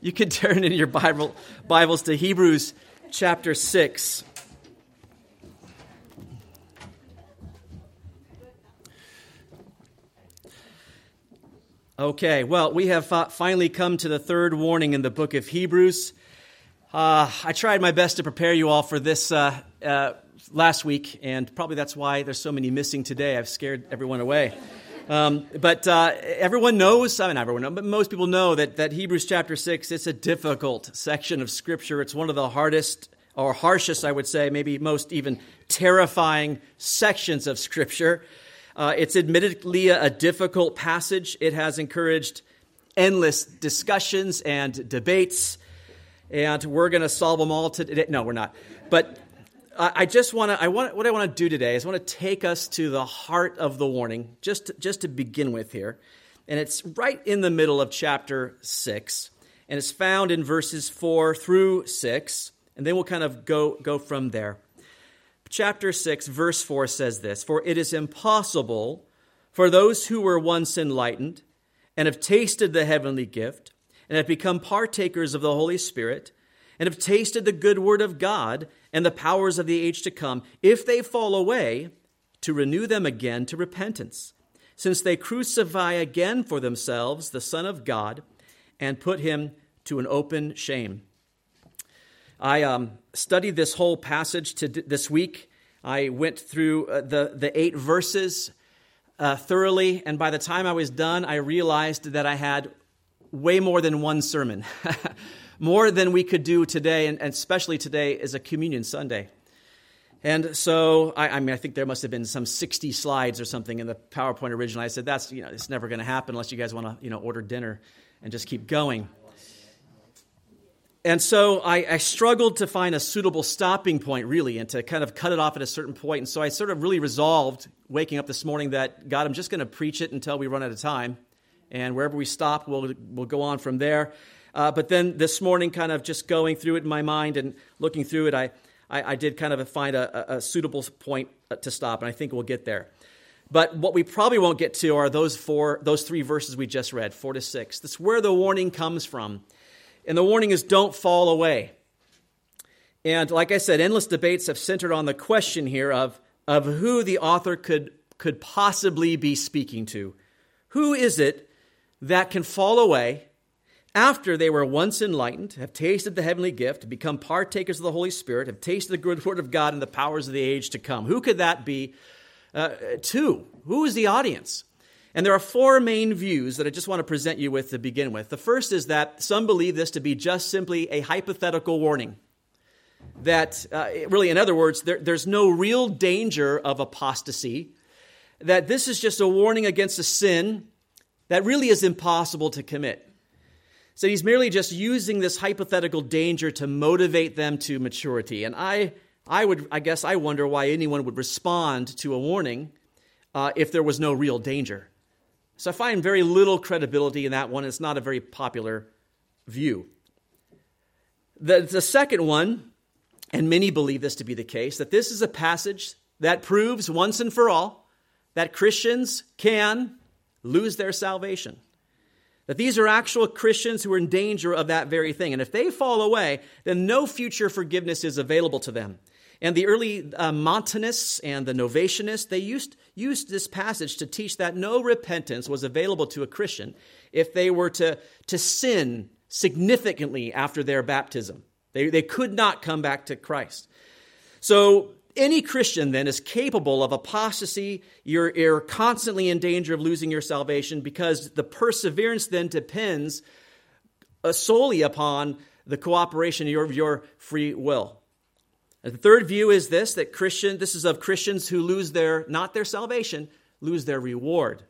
you can turn in your Bible, Bibles to Hebrews chapter 6. Okay, well, we have finally come to the third warning in the book of Hebrews. Uh, I tried my best to prepare you all for this uh, uh, last week, and probably that's why there's so many missing today. I've scared everyone away. Um, but uh, everyone knows, I mean, everyone knows, but most people know that, that Hebrews chapter 6, it's a difficult section of Scripture. It's one of the hardest or harshest, I would say, maybe most even terrifying sections of Scripture. Uh, it's admittedly a, a difficult passage. It has encouraged endless discussions and debates, and we're going to solve them all today. No, we're not. But I just want to. I want what I want to do today is I want to take us to the heart of the warning, just to, just to begin with here, and it's right in the middle of chapter six, and it's found in verses four through six, and then we'll kind of go go from there chapter 6, verse 4 says this For it is impossible for those who were once enlightened and have tasted the heavenly gift and have become partakers of the Holy Spirit and have tasted the good word of God and the powers of the age to come, if they fall away, to renew them again to repentance, since they crucify again for themselves the Son of God and put him to an open shame. I um, studied this whole passage to d- this week. I went through uh, the, the eight verses uh, thoroughly, and by the time I was done, I realized that I had way more than one sermon, more than we could do today, and, especially today is a communion Sunday. And so, I, I, mean, I think there must have been some 60 slides or something in the PowerPoint originally. I said, that's, you know, it's never going to happen unless you guys want to, you know, order dinner and just keep going. And so I, I, struggled to find a suitable stopping point, really, and to kind of cut it off at a certain point. And so I sort of really resolved, waking up this morning, that God, I'm just going to preach it until we run out of time. And wherever we stop, we'll, we'll go on from there. Uh, but then this morning, kind of just going through it in my mind and looking through it, I, I, I did kind of find a, a suitable point to stop, and I think we'll get there. But what we probably won't get to are those four, those three verses we just read, four to six. That's where the warning comes from. And the warning is don't fall away. And like I said, endless debates have centered on the question here of, of who the author could, could possibly be speaking to. Who is it that can fall away after they were once enlightened, have tasted the heavenly gift, become partakers of the Holy Spirit, have tasted the good word of God and the powers of the age to come? Who could that be uh, to? Who is the audience? And there are four main views that I just want to present you with to begin with. The first is that some believe this to be just simply a hypothetical warning. That, uh, really, in other words, there, there's no real danger of apostasy. That this is just a warning against a sin that really is impossible to commit. So he's merely just using this hypothetical danger to motivate them to maturity. And I, I would, I guess, I wonder why anyone would respond to a warning uh, if there was no real danger. So I find very little credibility in that one. It's not a very popular view. The, the second one, and many believe this to be the case, that this is a passage that proves once and for all that Christians can lose their salvation. That these are actual Christians who are in danger of that very thing. And if they fall away, then no future forgiveness is available to them. And the early uh, Montanists and the Novatianists, they used, used this passage to teach that no repentance was available to a Christian if they were to, to sin significantly after their baptism. They, they could not come back to Christ. So any Christian then is capable of apostasy. You're, you're constantly in danger of losing your salvation because the perseverance then depends uh, solely upon the cooperation of your, your free will. The third view is this that Christian, this is of Christians who lose their, not their salvation, lose their reward.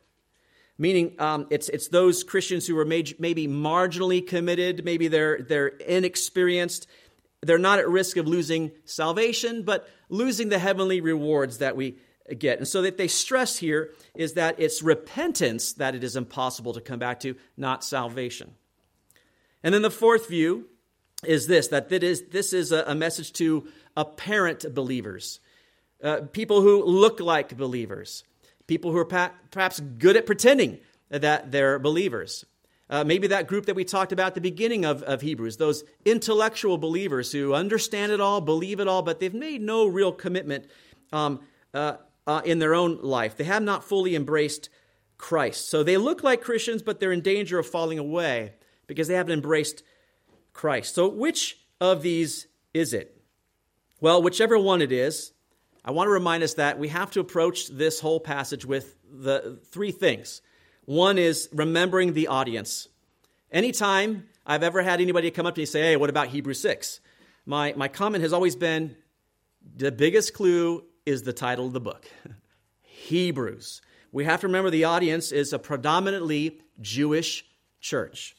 Meaning, um, it's, it's those Christians who are maybe marginally committed, maybe they're, they're inexperienced. They're not at risk of losing salvation, but losing the heavenly rewards that we get. And so, that they stress here is that it's repentance that it is impossible to come back to, not salvation. And then the fourth view is this that this is a message to apparent believers, uh, people who look like believers, people who are perhaps good at pretending that they're believers. Uh, maybe that group that we talked about at the beginning of, of Hebrews, those intellectual believers who understand it all, believe it all, but they've made no real commitment um, uh, uh, in their own life. They have not fully embraced Christ. So they look like Christians, but they're in danger of falling away because they haven't embraced Christ. So which of these is it? Well, whichever one it is, I want to remind us that we have to approach this whole passage with the three things. One is remembering the audience. Anytime I've ever had anybody come up to me and say, Hey, what about Hebrews 6? My, my comment has always been the biggest clue is the title of the book Hebrews. We have to remember the audience is a predominantly Jewish church.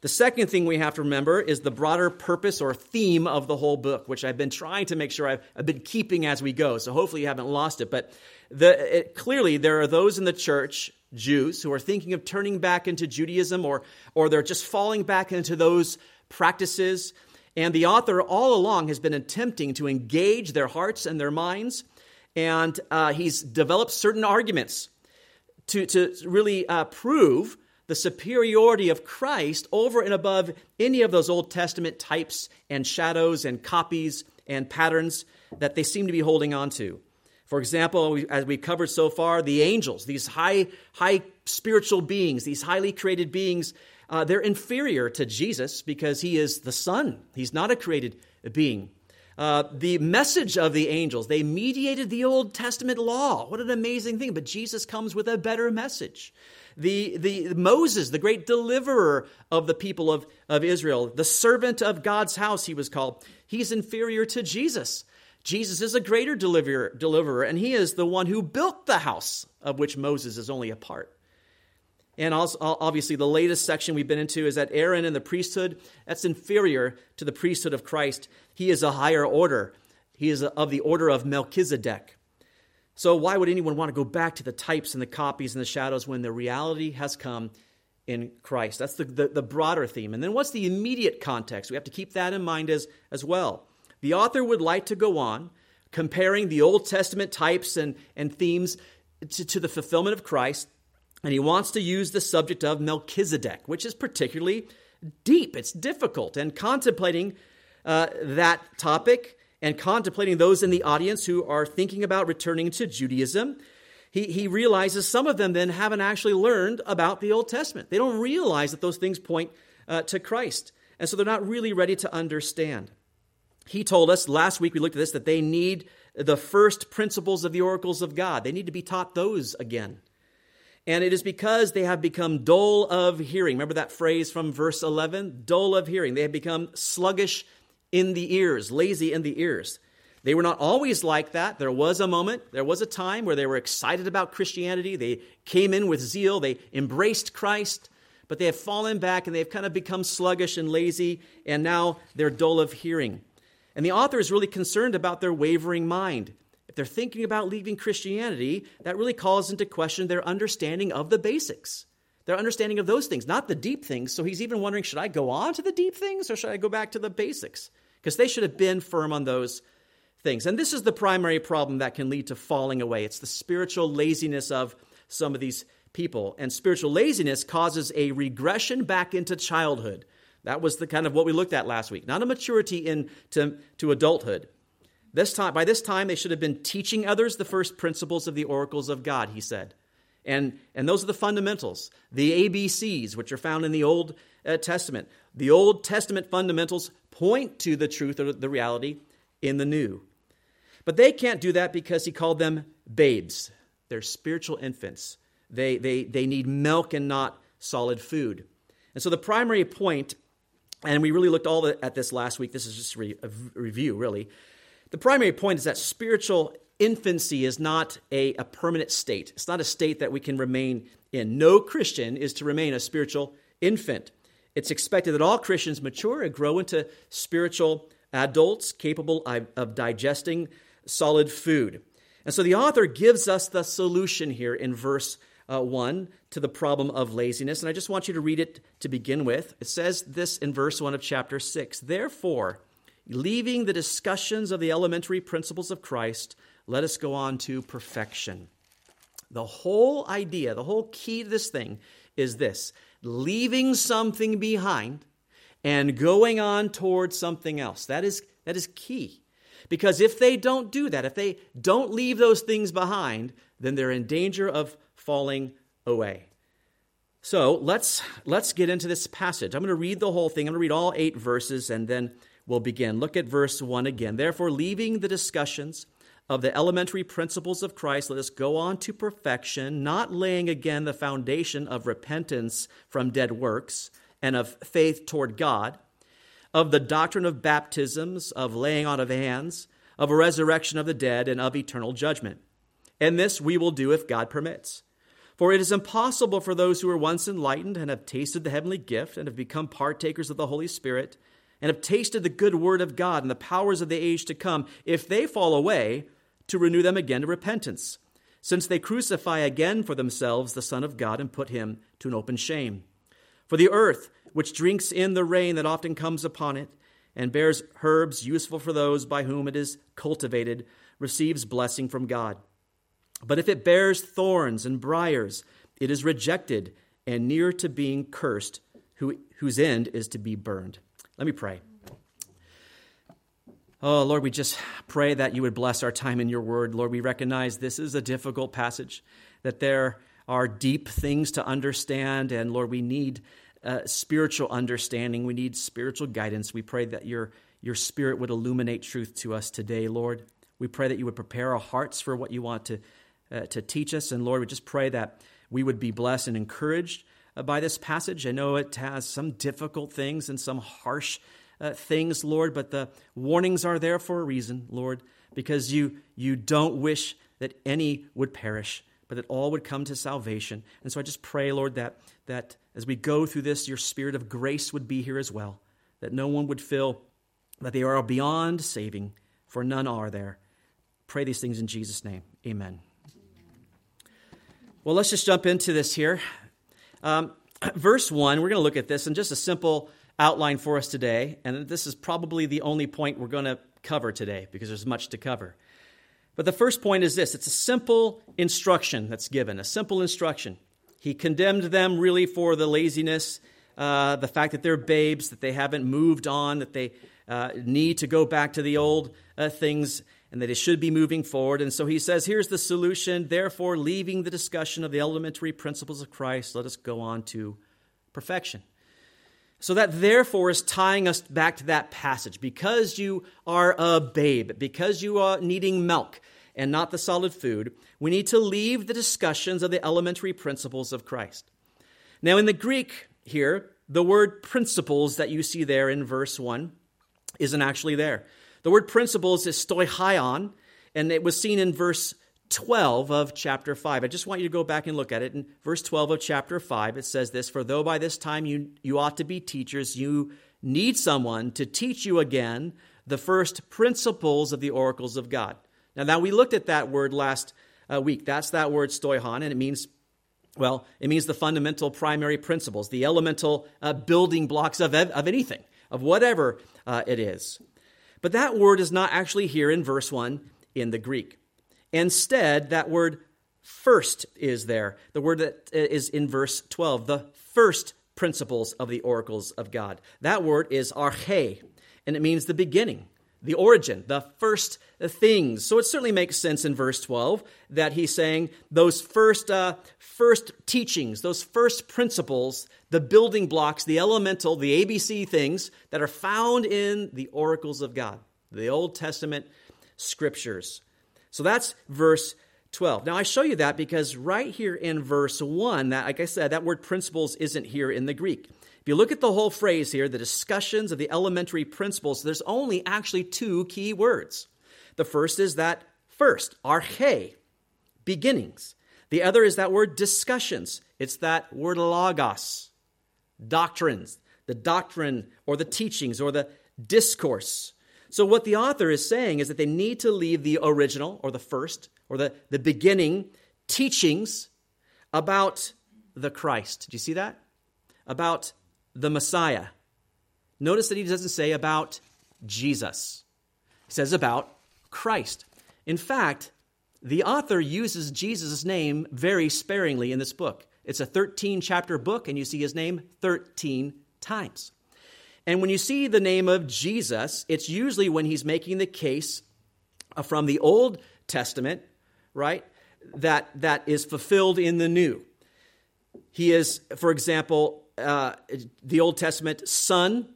The second thing we have to remember is the broader purpose or theme of the whole book, which I've been trying to make sure I've, I've been keeping as we go. So hopefully you haven't lost it. But the, it, clearly, there are those in the church, Jews, who are thinking of turning back into Judaism or, or they're just falling back into those practices. And the author all along has been attempting to engage their hearts and their minds. And uh, he's developed certain arguments to, to really uh, prove the superiority of Christ over and above any of those Old Testament types and shadows and copies and patterns that they seem to be holding on to. For example, as we've covered so far, the angels, these high, high spiritual beings, these highly created beings, uh, they're inferior to Jesus because he is the Son. He's not a created being. Uh, the message of the angels, they mediated the Old Testament law. What an amazing thing. But Jesus comes with a better message the, the Moses, the great deliverer of the people of, of Israel, the servant of God's house, he was called. He's inferior to Jesus. Jesus is a greater deliverer, deliverer, and he is the one who built the house of which Moses is only a part. And also, obviously, the latest section we've been into is that Aaron and the priesthood, that's inferior to the priesthood of Christ. He is a higher order. He is of the order of Melchizedek. So, why would anyone want to go back to the types and the copies and the shadows when the reality has come in Christ? That's the, the, the, broader theme. And then, what's the immediate context? We have to keep that in mind as, as well. The author would like to go on comparing the Old Testament types and, and themes to, to the fulfillment of Christ. And he wants to use the subject of Melchizedek, which is particularly deep. It's difficult. And contemplating uh, that topic, and contemplating those in the audience who are thinking about returning to Judaism, he, he realizes some of them then haven't actually learned about the Old Testament. They don't realize that those things point uh, to Christ. And so they're not really ready to understand. He told us last week, we looked at this, that they need the first principles of the oracles of God. They need to be taught those again. And it is because they have become dull of hearing. Remember that phrase from verse 11? Dull of hearing. They have become sluggish in the ears, lazy in the ears. They were not always like that. There was a moment, there was a time where they were excited about Christianity. They came in with zeal, they embraced Christ, but they have fallen back and they've kind of become sluggish and lazy, and now they're dull of hearing. And the author is really concerned about their wavering mind. If they're thinking about leaving Christianity, that really calls into question their understanding of the basics their understanding of those things, not the deep things. So he's even wondering should I go on to the deep things or should I go back to the basics? Because they should have been firm on those things. And this is the primary problem that can lead to falling away. It's the spiritual laziness of some of these people. And spiritual laziness causes a regression back into childhood. That was the kind of what we looked at last week, not a maturity into to adulthood. This time, by this time, they should have been teaching others the first principles of the oracles of God, he said. And, and those are the fundamentals, the ABCs, which are found in the Old uh, Testament. The Old Testament fundamentals point to the truth or the reality in the New. But they can't do that because he called them babes. They're spiritual infants. They, they, they need milk and not solid food. And so the primary point, and we really looked all at this last week, this is just a review, really. The primary point is that spiritual infancy is not a, a permanent state. It's not a state that we can remain in. No Christian is to remain a spiritual infant. It's expected that all Christians mature and grow into spiritual adults capable of digesting solid food. And so the author gives us the solution here in verse uh, 1 to the problem of laziness. And I just want you to read it to begin with. It says this in verse 1 of chapter 6 Therefore, leaving the discussions of the elementary principles of Christ, let us go on to perfection. The whole idea, the whole key to this thing is this leaving something behind and going on towards something else. That is, that is key. Because if they don't do that, if they don't leave those things behind, then they're in danger of falling away. So let's, let's get into this passage. I'm going to read the whole thing. I'm going to read all eight verses and then we'll begin. Look at verse 1 again. Therefore, leaving the discussions of the elementary principles of Christ, let us go on to perfection, not laying again the foundation of repentance from dead works and of faith toward God, of the doctrine of baptisms, of laying on of hands, of a resurrection of the dead, and of eternal judgment. And this we will do if God permits. For it is impossible for those who were once enlightened and have tasted the heavenly gift and have become partakers of the Holy Spirit and have tasted the good word of God and the powers of the age to come, if they fall away, to renew them again to repentance, since they crucify again for themselves the Son of God and put him to an open shame. For the earth, which drinks in the rain that often comes upon it, and bears herbs useful for those by whom it is cultivated, receives blessing from God. But if it bears thorns and briers, it is rejected and near to being cursed, who, whose end is to be burned. Let me pray. Oh, Lord, we just pray that you would bless our time in your word. Lord, we recognize this is a difficult passage, that there are deep things to understand, and Lord, we need uh, spiritual understanding. We need spiritual guidance. We pray that your, your spirit would illuminate truth to us today, Lord. We pray that you would prepare our hearts for what you want to, uh, to teach us. And Lord, we just pray that we would be blessed and encouraged uh, by this passage. I know it has some difficult things and some harsh uh, things, Lord, but the warnings are there for a reason, Lord, because you, you don't wish that any would perish, but that all would come to salvation. And so I just pray, Lord, that, that as we go through this, your spirit of grace would be here as well, that no one would feel that they are beyond saving, for none are there. Pray these things in Jesus' name. Amen. Well, let's just jump into this here. Um, verse 1, we're going to look at this in just a simple outline for us today, and this is probably the only point we're going to cover today because there's much to cover. But the first point is this it's a simple instruction that's given, a simple instruction. He condemned them really for the laziness, uh, the fact that they're babes, that they haven't moved on, that they uh, need to go back to the old uh, things, and that it should be moving forward. And so he says, here's the solution. Therefore, leaving the discussion of the elementary principles of Christ, let us go on to perfection. So that therefore is tying us back to that passage. Because you are a babe, because you are needing milk and not the solid food, we need to leave the discussions of the elementary principles of Christ. Now, in the Greek here, the word principles that you see there in verse 1 isn't actually there. The word principles is stoicheion, and it was seen in verse 12 of chapter 5. I just want you to go back and look at it. In verse 12 of chapter 5, it says this For though by this time you, you ought to be teachers, you need someone to teach you again the first principles of the oracles of God. Now, now we looked at that word last uh, week. That's that word stoichon, and it means, well, it means the fundamental primary principles, the elemental uh, building blocks of, of anything, of whatever uh, it is. But that word is not actually here in verse 1 in the Greek. Instead, that word first is there. The word that is in verse 12, the first principles of the oracles of God. That word is arche, and it means the beginning, the origin, the first things. So it certainly makes sense in verse 12 that he's saying those first, uh, first teachings, those first principles, the building blocks, the elemental, the ABC things that are found in the oracles of God, the Old Testament scriptures. So that's verse 12. Now I show you that because right here in verse 1, that like I said, that word principles isn't here in the Greek. If you look at the whole phrase here, the discussions of the elementary principles, there's only actually two key words. The first is that first, arche, beginnings. The other is that word discussions. It's that word logos, doctrines, the doctrine or the teachings or the discourse. So, what the author is saying is that they need to leave the original or the first or the, the beginning teachings about the Christ. Do you see that? About the Messiah. Notice that he doesn't say about Jesus, he says about Christ. In fact, the author uses Jesus' name very sparingly in this book. It's a 13 chapter book, and you see his name 13 times. And when you see the name of Jesus, it's usually when he's making the case from the Old Testament, right, that, that is fulfilled in the New. He is, for example, uh, the Old Testament Son,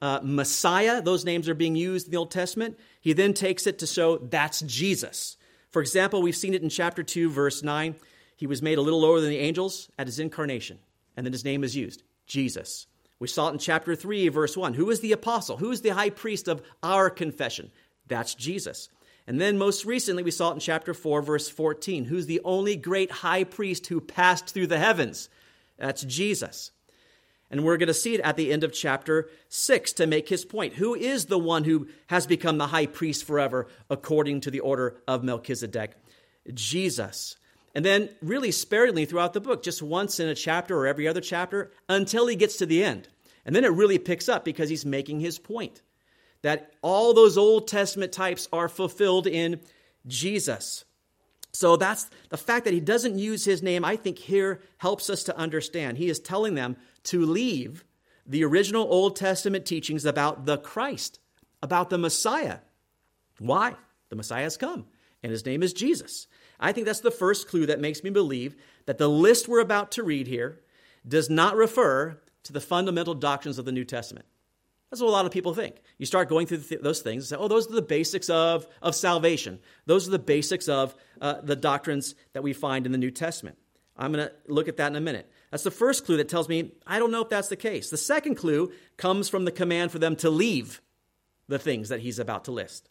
uh, Messiah, those names are being used in the Old Testament. He then takes it to show that's Jesus. For example, we've seen it in chapter 2, verse 9. He was made a little lower than the angels at his incarnation, and then his name is used Jesus. We saw it in chapter 3, verse 1. Who is the apostle? Who is the high priest of our confession? That's Jesus. And then most recently, we saw it in chapter 4, verse 14. Who's the only great high priest who passed through the heavens? That's Jesus. And we're going to see it at the end of chapter 6 to make his point. Who is the one who has become the high priest forever according to the order of Melchizedek? Jesus. And then, really sparingly throughout the book, just once in a chapter or every other chapter until he gets to the end. And then it really picks up because he's making his point that all those Old Testament types are fulfilled in Jesus. So that's the fact that he doesn't use his name, I think here helps us to understand. He is telling them to leave the original Old Testament teachings about the Christ, about the Messiah. Why? The Messiah has come, and his name is Jesus. I think that's the first clue that makes me believe that the list we're about to read here does not refer to the fundamental doctrines of the New Testament. That's what a lot of people think. You start going through th- those things and say, oh, those are the basics of, of salvation. Those are the basics of uh, the doctrines that we find in the New Testament. I'm going to look at that in a minute. That's the first clue that tells me I don't know if that's the case. The second clue comes from the command for them to leave the things that he's about to list.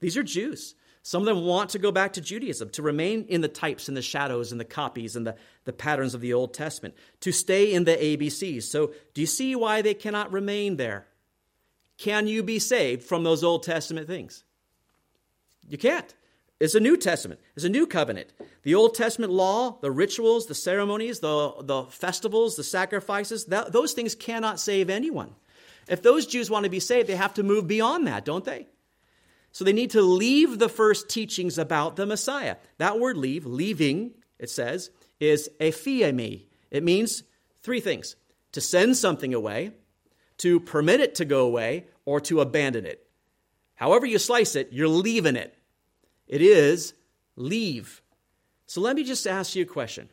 These are Jews. Some of them want to go back to Judaism, to remain in the types and the shadows and the copies and the, the patterns of the Old Testament, to stay in the ABCs. So, do you see why they cannot remain there? Can you be saved from those Old Testament things? You can't. It's a New Testament, it's a new covenant. The Old Testament law, the rituals, the ceremonies, the, the festivals, the sacrifices, that, those things cannot save anyone. If those Jews want to be saved, they have to move beyond that, don't they? So they need to leave the first teachings about the Messiah. That word leave, leaving, it says, is ephiemi. It means three things to send something away, to permit it to go away, or to abandon it. However you slice it, you're leaving it. It is leave. So let me just ask you a question.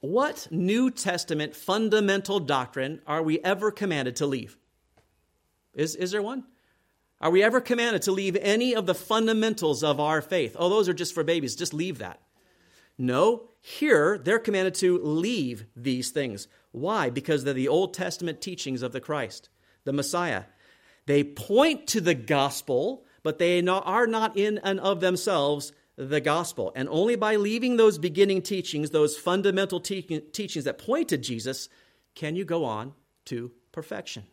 What New Testament fundamental doctrine are we ever commanded to leave? Is, is there one? Are we ever commanded to leave any of the fundamentals of our faith? Oh, those are just for babies. Just leave that. No, here they're commanded to leave these things. Why? Because they're the Old Testament teachings of the Christ, the Messiah. They point to the gospel, but they are not in and of themselves the gospel. And only by leaving those beginning teachings, those fundamental te- teachings that point to Jesus, can you go on to perfection.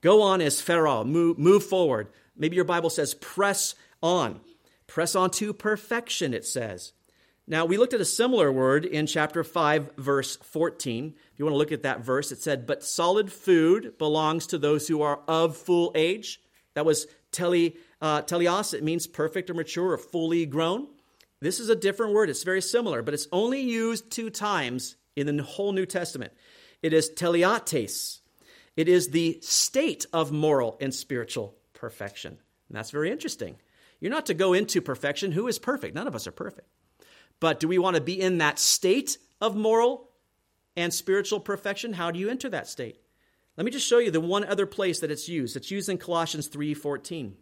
Go on as phero, move, move forward. Maybe your Bible says press on. Press on to perfection, it says. Now, we looked at a similar word in chapter 5, verse 14. If you want to look at that verse, it said, But solid food belongs to those who are of full age. That was tele, uh, teleos. It means perfect or mature or fully grown. This is a different word. It's very similar, but it's only used two times in the whole New Testament. It is teleiotes, it is the state of moral and spiritual perfection. And that's very interesting. You're not to go into perfection. Who is perfect? None of us are perfect. But do we want to be in that state of moral and spiritual perfection? How do you enter that state? Let me just show you the one other place that it's used. It's used in Colossians 3:14.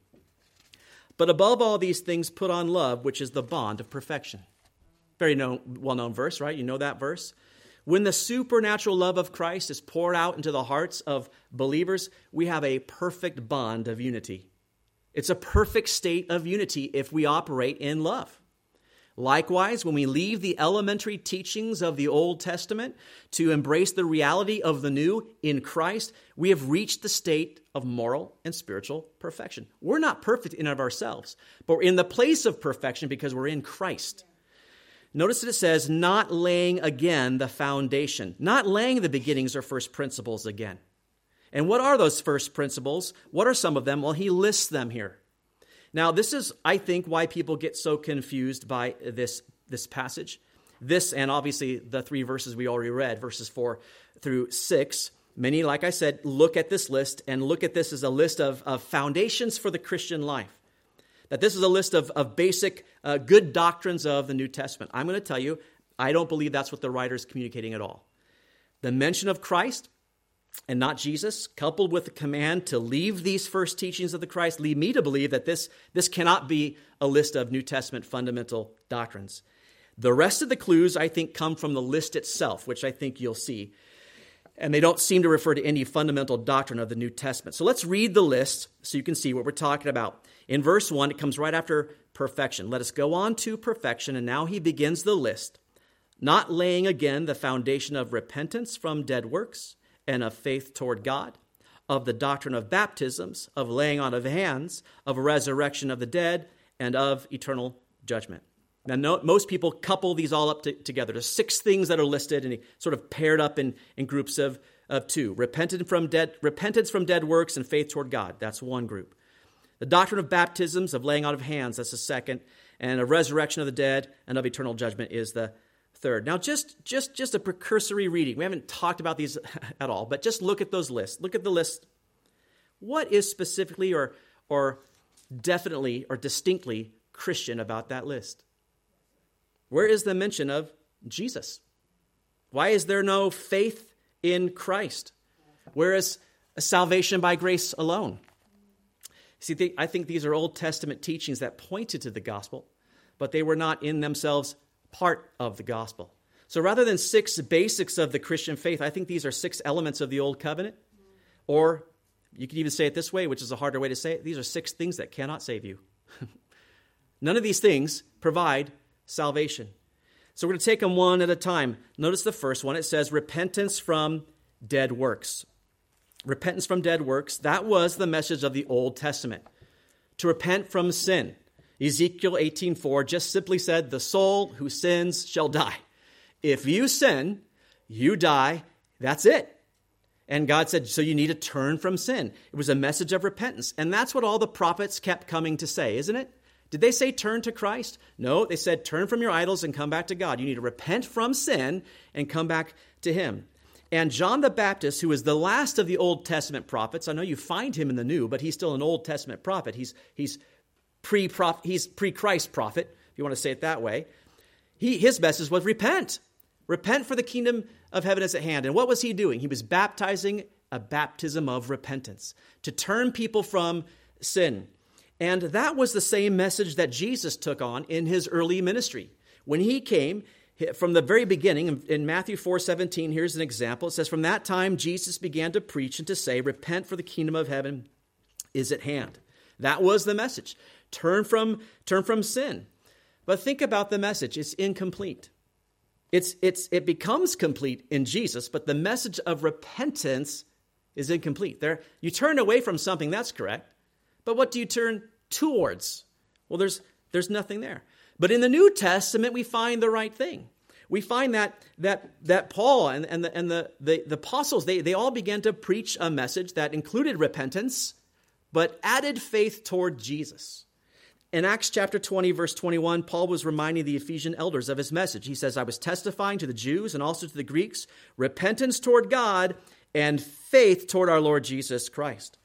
But above all these things put on love, which is the bond of perfection. Very known, well-known verse, right? You know that verse? When the supernatural love of Christ is poured out into the hearts of believers, we have a perfect bond of unity. It's a perfect state of unity if we operate in love. Likewise, when we leave the elementary teachings of the Old Testament to embrace the reality of the new in Christ, we have reached the state of moral and spiritual perfection. We're not perfect in of ourselves, but we're in the place of perfection because we're in Christ. Notice that it says, not laying again the foundation, not laying the beginnings or first principles again. And what are those first principles? What are some of them? Well, he lists them here. Now, this is, I think, why people get so confused by this, this passage. this and obviously the three verses we already read, verses 4 through 6. Many, like I said, look at this list and look at this as a list of, of foundations for the Christian life. That this is a list of, of basic uh, good doctrines of the New Testament. I'm going to tell you, I don't believe that's what the writer is communicating at all. The mention of Christ and not Jesus, coupled with the command to leave these first teachings of the Christ, lead me to believe that this, this cannot be a list of New Testament fundamental doctrines. The rest of the clues, I think, come from the list itself, which I think you'll see. And they don't seem to refer to any fundamental doctrine of the New Testament. So let's read the list so you can see what we're talking about. In verse 1, it comes right after perfection. Let us go on to perfection. And now he begins the list, not laying again the foundation of repentance from dead works and of faith toward God, of the doctrine of baptisms, of laying on of hands, of resurrection of the dead, and of eternal judgment. Now, no, most people couple these all up to, together. There's six things that are listed and sort of paired up in, in groups of, of two. Repentance from, dead, repentance from dead works and faith toward God. That's one group. The doctrine of baptisms, of laying out of hands, that's the second. And a resurrection of the dead and of eternal judgment is the third. Now, just, just, just a precursory reading. We haven't talked about these at all, but just look at those lists. Look at the list. What is specifically or, or definitely or distinctly Christian about that list? Where is the mention of Jesus? Why is there no faith in Christ? Where is salvation by grace alone? See, I think these are Old Testament teachings that pointed to the gospel, but they were not in themselves part of the gospel. So rather than six basics of the Christian faith, I think these are six elements of the Old Covenant. Or you could even say it this way, which is a harder way to say it these are six things that cannot save you. None of these things provide salvation. So we're going to take them one at a time. Notice the first one. It says repentance from dead works. Repentance from dead works. That was the message of the Old Testament. To repent from sin. Ezekiel 18:4 just simply said, "The soul who sins shall die." If you sin, you die. That's it. And God said, so you need to turn from sin. It was a message of repentance. And that's what all the prophets kept coming to say, isn't it? Did they say turn to Christ? No, they said turn from your idols and come back to God. You need to repent from sin and come back to Him. And John the Baptist, who is the last of the Old Testament prophets, I know you find him in the New, but he's still an Old Testament prophet. He's, he's pre he's pre-Christ prophet, if you want to say it that way. He, his message was repent. Repent for the kingdom of heaven is at hand. And what was he doing? He was baptizing a baptism of repentance to turn people from sin. And that was the same message that Jesus took on in his early ministry. When he came, from the very beginning, in Matthew 4 17, here's an example. It says, From that time, Jesus began to preach and to say, Repent, for the kingdom of heaven is at hand. That was the message. Turn from, turn from sin. But think about the message it's incomplete. It's, it's, it becomes complete in Jesus, but the message of repentance is incomplete. There, you turn away from something, that's correct. But what do you turn towards? Well, there's, there's nothing there. But in the New Testament, we find the right thing. We find that, that, that Paul and, and, the, and the, the, the apostles, they, they all began to preach a message that included repentance, but added faith toward Jesus. In Acts chapter 20, verse 21, Paul was reminding the Ephesian elders of his message. He says, I was testifying to the Jews and also to the Greeks repentance toward God and faith toward our Lord Jesus Christ.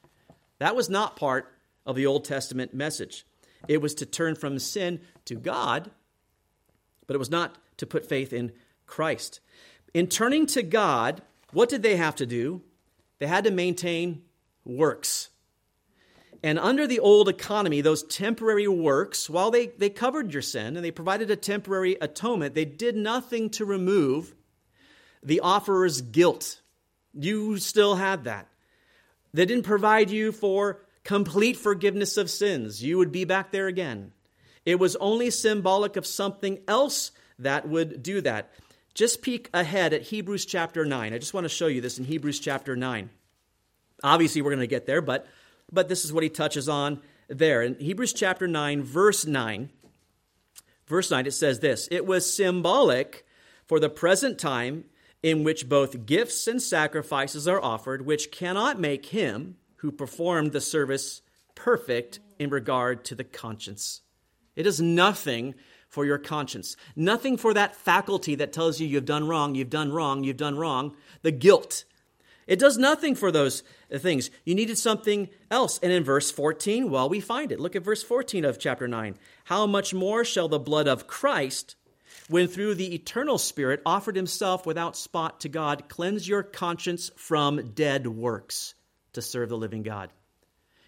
That was not part of the Old Testament message. It was to turn from sin to God, but it was not to put faith in Christ. In turning to God, what did they have to do? They had to maintain works. And under the old economy, those temporary works, while they, they covered your sin and they provided a temporary atonement, they did nothing to remove the offerer's guilt. You still had that. They didn't provide you for complete forgiveness of sins. You would be back there again. It was only symbolic of something else that would do that. Just peek ahead at Hebrews chapter 9. I just want to show you this in Hebrews chapter 9. Obviously, we're going to get there, but, but this is what he touches on there. In Hebrews chapter 9, verse 9, verse 9, it says this It was symbolic for the present time in which both gifts and sacrifices are offered, which cannot make him who performed the service perfect in regard to the conscience. It is nothing for your conscience. Nothing for that faculty that tells you you've done wrong, you've done wrong, you've done wrong. The guilt. It does nothing for those things. You needed something else. And in verse 14, well, we find it. Look at verse 14 of chapter 9. How much more shall the blood of Christ, when through the eternal Spirit offered himself without spot to God, cleanse your conscience from dead works to serve the living God?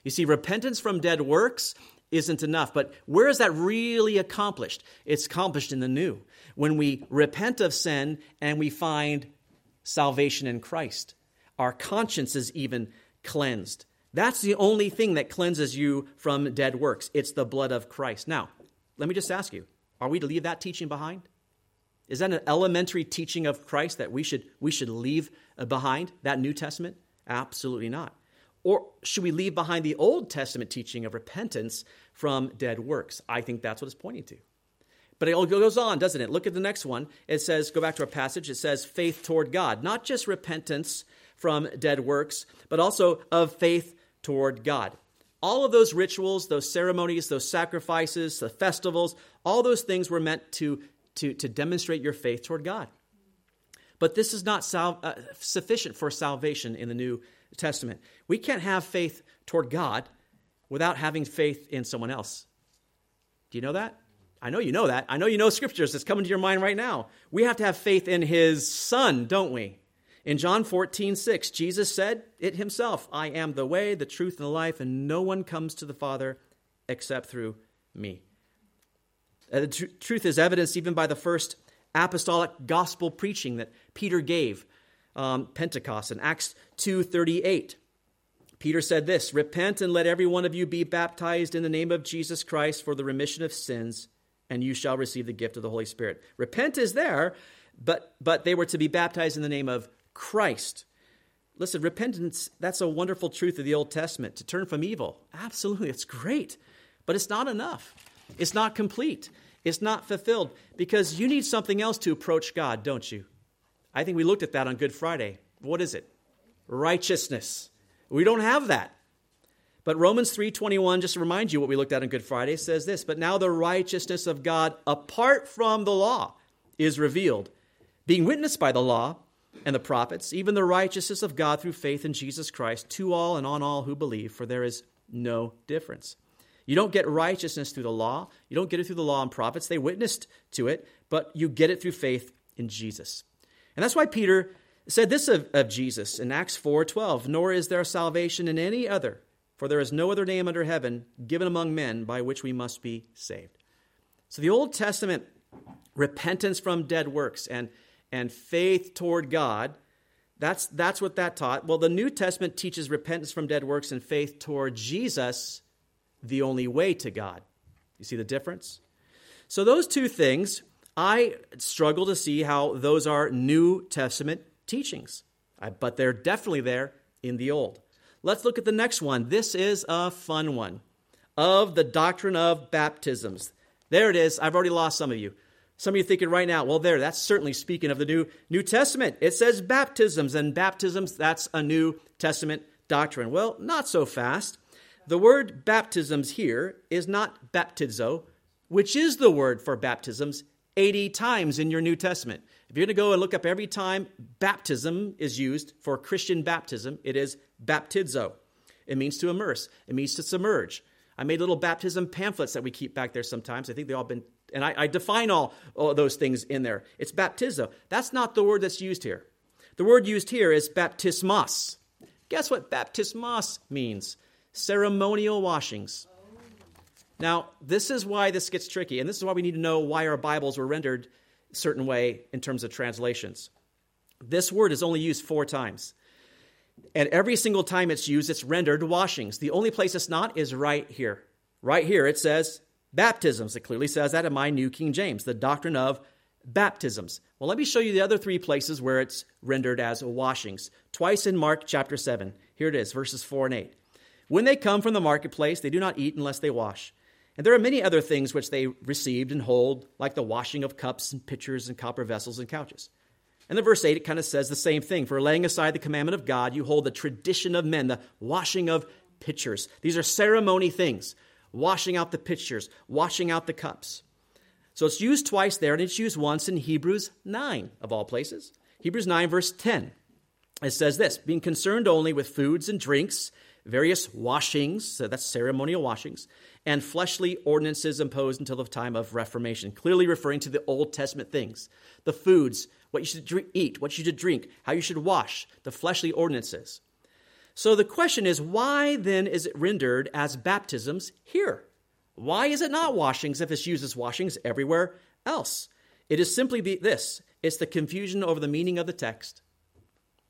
You see, repentance from dead works isn't enough. But where is that really accomplished? It's accomplished in the new. When we repent of sin and we find salvation in Christ, our conscience is even cleansed. That's the only thing that cleanses you from dead works. It's the blood of Christ. Now, let me just ask you are we to leave that teaching behind? Is that an elementary teaching of Christ that we should, we should leave behind, that New Testament? Absolutely not. Or should we leave behind the Old Testament teaching of repentance from dead works? I think that's what it's pointing to. But it all goes on, doesn't it? Look at the next one. It says, go back to our passage, it says faith toward God. Not just repentance from dead works, but also of faith toward God. All of those rituals, those ceremonies, those sacrifices, the festivals, all those things were meant to, to, to demonstrate your faith toward God. But this is not sal- uh, sufficient for salvation in the New Testament. We can't have faith toward God without having faith in someone else. Do you know that? I know you know that. I know you know scriptures that's coming to your mind right now. We have to have faith in his son, don't we? In John 14, 6, Jesus said it himself I am the way, the truth, and the life, and no one comes to the Father except through me. Uh, the tr- truth is evidenced even by the first apostolic gospel preaching that Peter gave um, Pentecost in Acts 2:38. Peter said this, "Repent and let every one of you be baptized in the name of Jesus Christ for the remission of sins, and you shall receive the gift of the Holy Spirit." Repent is there, but but they were to be baptized in the name of Christ. Listen, repentance, that's a wonderful truth of the Old Testament. To turn from evil, absolutely, it's great. But it's not enough. It's not complete. It's not fulfilled because you need something else to approach God, don't you? I think we looked at that on Good Friday. What is it? Righteousness. We don't have that. But Romans 3:21 just to remind you what we looked at on Good Friday says this, but now the righteousness of God apart from the law is revealed, being witnessed by the law and the prophets, even the righteousness of God through faith in Jesus Christ to all and on all who believe, for there is no difference. You don't get righteousness through the law. You don't get it through the law and prophets. They witnessed to it, but you get it through faith in Jesus. And that's why Peter said this of, of Jesus in Acts 4:12, "Nor is there salvation in any other, for there is no other name under heaven given among men by which we must be saved." So the Old Testament repentance from dead works and and faith toward God, that's that's what that taught. Well, the New Testament teaches repentance from dead works and faith toward Jesus, the only way to God. You see the difference? So those two things I struggle to see how those are New Testament teachings, but they're definitely there in the Old. Let's look at the next one. This is a fun one of the doctrine of baptisms. There it is. I've already lost some of you. Some of you thinking right now, well, there, that's certainly speaking of the New, New Testament. It says baptisms, and baptisms, that's a New Testament doctrine. Well, not so fast. The word baptisms here is not baptizo, which is the word for baptisms. 80 times in your New Testament. If you're going to go and look up every time baptism is used for Christian baptism, it is baptizo. It means to immerse, it means to submerge. I made little baptism pamphlets that we keep back there sometimes. I think they've all been, and I, I define all, all those things in there. It's baptizo. That's not the word that's used here. The word used here is baptismos. Guess what baptismos means? Ceremonial washings. Now, this is why this gets tricky, and this is why we need to know why our Bibles were rendered a certain way in terms of translations. This word is only used four times. And every single time it's used, it's rendered washings. The only place it's not is right here. Right here, it says baptisms. It clearly says that in my New King James, the doctrine of baptisms. Well, let me show you the other three places where it's rendered as washings. Twice in Mark chapter 7. Here it is, verses 4 and 8. When they come from the marketplace, they do not eat unless they wash. And there are many other things which they received and hold, like the washing of cups and pitchers and copper vessels and couches. And the verse 8, it kind of says the same thing. For laying aside the commandment of God, you hold the tradition of men, the washing of pitchers. These are ceremony things washing out the pitchers, washing out the cups. So it's used twice there, and it's used once in Hebrews 9, of all places. Hebrews 9, verse 10. It says this being concerned only with foods and drinks, various washings, so that's ceremonial washings, and fleshly ordinances imposed until the time of Reformation, clearly referring to the Old Testament things the foods, what you should drink, eat, what you should drink, how you should wash, the fleshly ordinances. So the question is, why then is it rendered as baptisms here? Why is it not washings if it's used as washings everywhere else? It is simply this it's the confusion over the meaning of the text.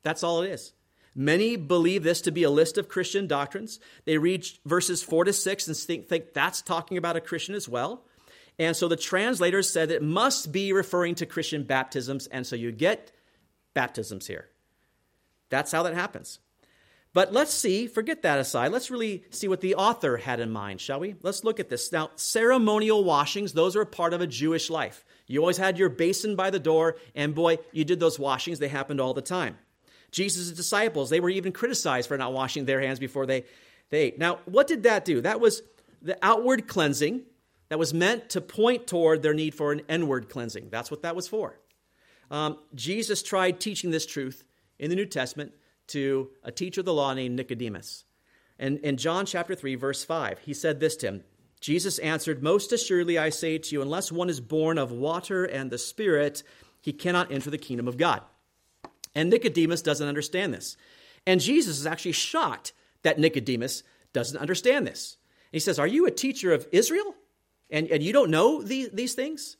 That's all it is. Many believe this to be a list of Christian doctrines. They read verses 4 to 6 and think, think that's talking about a Christian as well. And so the translators said it must be referring to Christian baptisms, and so you get baptisms here. That's how that happens. But let's see, forget that aside, let's really see what the author had in mind, shall we? Let's look at this. Now, ceremonial washings, those are a part of a Jewish life. You always had your basin by the door, and boy, you did those washings, they happened all the time. Jesus' disciples, they were even criticized for not washing their hands before they, they ate. Now, what did that do? That was the outward cleansing that was meant to point toward their need for an inward cleansing. That's what that was for. Um, Jesus tried teaching this truth in the New Testament to a teacher of the law named Nicodemus. And in John chapter 3, verse 5, he said this to him Jesus answered, Most assuredly I say to you, unless one is born of water and the Spirit, he cannot enter the kingdom of God. And Nicodemus doesn't understand this. And Jesus is actually shocked that Nicodemus doesn't understand this. He says, Are you a teacher of Israel? And, and you don't know these, these things?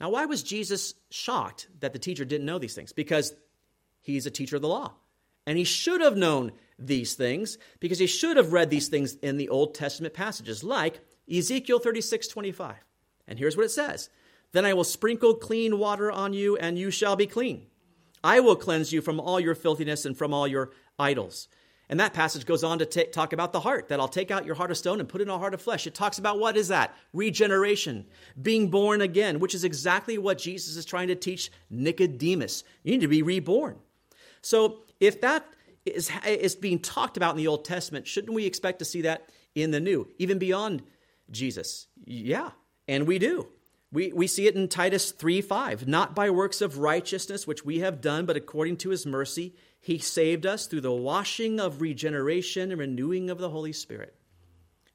Now, why was Jesus shocked that the teacher didn't know these things? Because he's a teacher of the law. And he should have known these things because he should have read these things in the Old Testament passages, like Ezekiel 36 25. And here's what it says Then I will sprinkle clean water on you, and you shall be clean. I will cleanse you from all your filthiness and from all your idols. And that passage goes on to t- talk about the heart, that I'll take out your heart of stone and put in a heart of flesh. It talks about what is that? Regeneration, being born again, which is exactly what Jesus is trying to teach Nicodemus. You need to be reborn. So if that is, is being talked about in the Old Testament, shouldn't we expect to see that in the New, even beyond Jesus? Yeah, and we do. We, we see it in Titus 3 5. Not by works of righteousness which we have done, but according to his mercy, he saved us through the washing of regeneration and renewing of the Holy Spirit.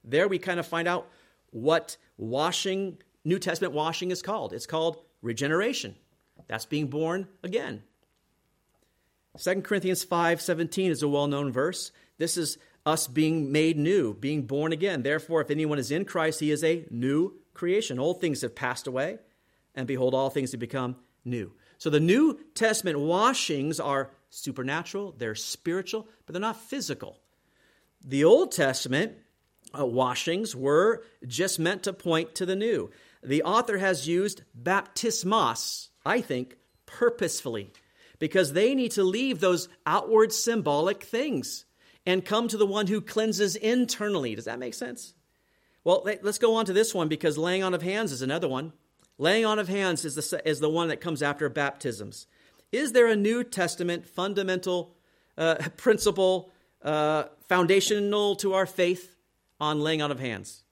There we kind of find out what washing, New Testament washing is called. It's called regeneration. That's being born again. 2 Corinthians 5 17 is a well known verse. This is us being made new, being born again. Therefore, if anyone is in Christ, he is a new creation. Old things have passed away, and behold, all things have become new. So the New Testament washings are supernatural, they're spiritual, but they're not physical. The Old Testament uh, washings were just meant to point to the new. The author has used baptismos, I think, purposefully, because they need to leave those outward symbolic things and come to the one who cleanses internally. Does that make sense? Well, let's go on to this one because laying on of hands is another one. Laying on of hands is the, is the one that comes after baptisms. Is there a New Testament fundamental uh, principle, uh, foundational to our faith on laying on of hands?